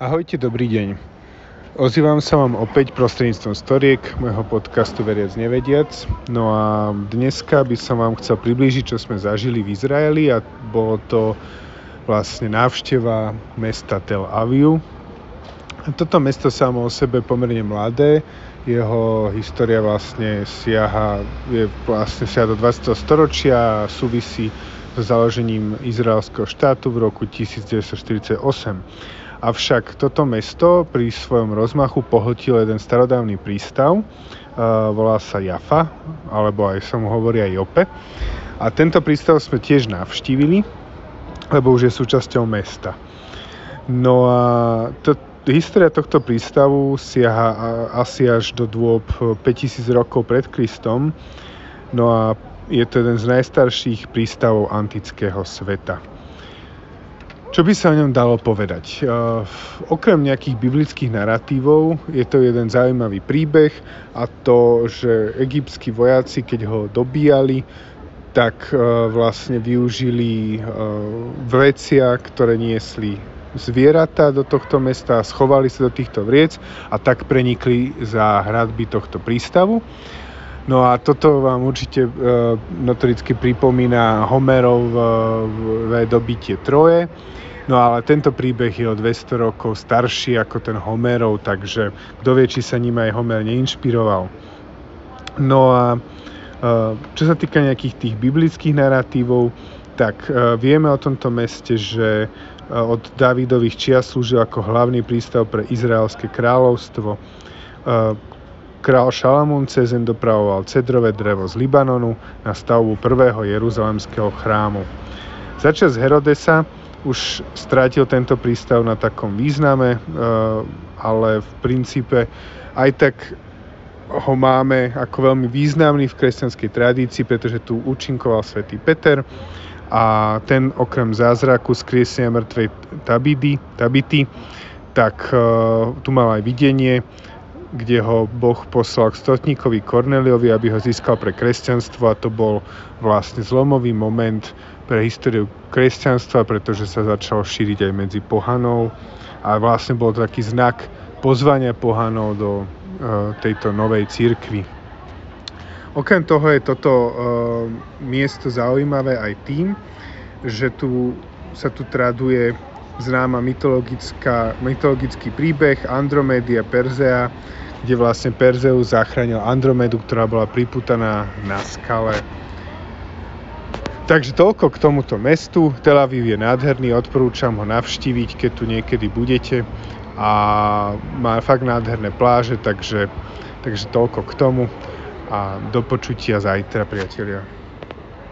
Ahojte, dobrý deň. Ozývam sa vám opäť prostredníctvom storiek môjho podcastu Veriac nevediac. No a dneska by som vám chcel priblížiť, čo sme zažili v Izraeli a bolo to vlastne návšteva mesta Tel Aviv. Toto mesto samo o sebe pomerne mladé, jeho história vlastne siaha, je vlastne siaha do 20. storočia a súvisí so založením izraelského štátu v roku 1948. Avšak toto mesto pri svojom rozmachu pohltil jeden starodávny prístav, uh, volá sa Jafa, alebo aj sa mu hovorí aj Jope. A tento prístav sme tiež navštívili, lebo už je súčasťou mesta. No a to, história tohto prístavu siaha asi až do dôb 5000 rokov pred Kristom. No a je to jeden z najstarších prístavov antického sveta. Čo by sa o ňom dalo povedať? Uh, okrem nejakých biblických narratívov je to jeden zaujímavý príbeh a to, že egyptskí vojaci, keď ho dobíjali, tak uh, vlastne využili uh, vrecia, ktoré niesli zvieratá do tohto mesta, schovali sa do týchto vriec a tak prenikli za hradby tohto prístavu. No a toto vám určite e, notoricky pripomína Homerové dobitie Troje. No ale tento príbeh je o 200 rokov starší ako ten Homerov, takže kto vie, či sa ním aj Homer neinšpiroval. No a e, čo sa týka nejakých tých biblických narratívov, tak e, vieme o tomto meste, že e, od Davidových čias slúžil ako hlavný prístav pre Izraelské kráľovstvo. Král Šalamún cez dopravoval cedrové drevo z Libanonu na stavbu prvého jeruzalemského chrámu. Začas Herodesa už strátil tento prístav na takom význame, eh, ale v princípe aj tak ho máme ako veľmi významný v kresťanskej tradícii, pretože tu účinkoval svätý Peter a ten okrem zázraku skriesenia mŕtvej Tabidy, Tabity, tak uh, tu mal aj videnie, kde ho Boh poslal k stotníkovi Korneliovi, aby ho získal pre kresťanstvo a to bol vlastne zlomový moment pre históriu kresťanstva, pretože sa začalo šíriť aj medzi pohanou a vlastne bol to taký znak pozvania pohanov do uh, tejto novej církvy. Okrem toho je toto uh, miesto zaujímavé aj tým, že tu sa tu traduje známa mytologická, mytologický príbeh Andromédia Perzea, kde vlastne Perzeus zachránil Andromedu, ktorá bola priputaná na skale Takže toľko k tomuto mestu. Tel Aviv je nádherný, odporúčam ho navštíviť, keď tu niekedy budete. A má fakt nádherné pláže, takže, takže toľko k tomu. A do počutia zajtra, priatelia.